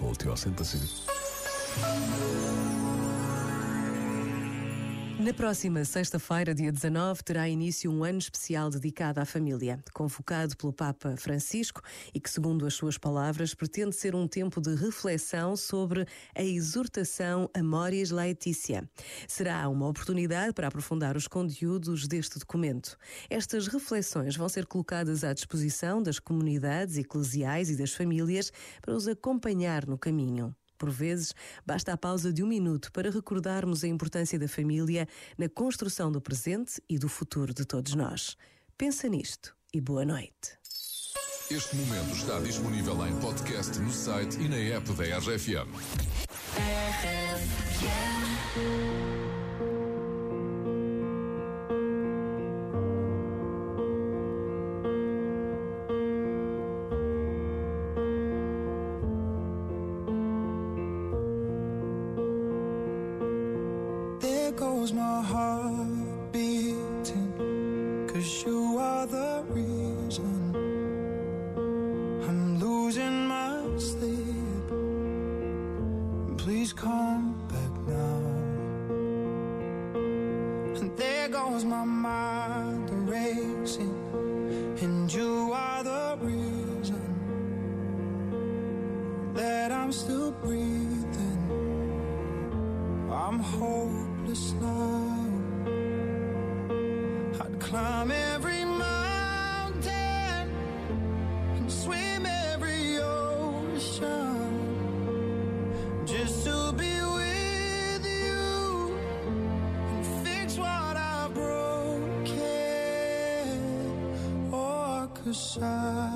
Cultiosynthesis. Na próxima sexta-feira, dia 19, terá início um ano especial dedicado à família, convocado pelo Papa Francisco e que, segundo as suas palavras, pretende ser um tempo de reflexão sobre a exortação Amoris Laetitia. Será uma oportunidade para aprofundar os conteúdos deste documento. Estas reflexões vão ser colocadas à disposição das comunidades eclesiais e das famílias para os acompanhar no caminho. Por vezes, basta a pausa de um minuto para recordarmos a importância da família na construção do presente e do futuro de todos nós. Pensa nisto e boa noite. Este momento está disponível em podcast no site e na app da RFM. There goes my heart beating. Cause you are the reason I'm losing my sleep. Please come back now. And there goes my mind racing. And you are the reason that I'm still breathing. I'm hopeless now. I'd climb every mountain and swim every ocean just to be with you and fix what I broke. Oh, cause I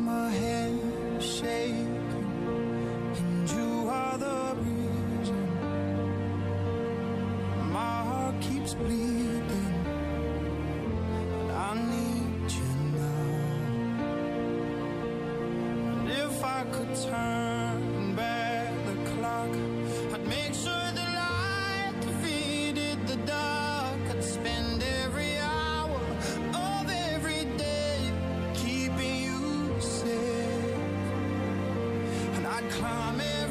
My hand shaking, and you are the reason. My heart keeps bleeding, and I need you now. If I could turn keeping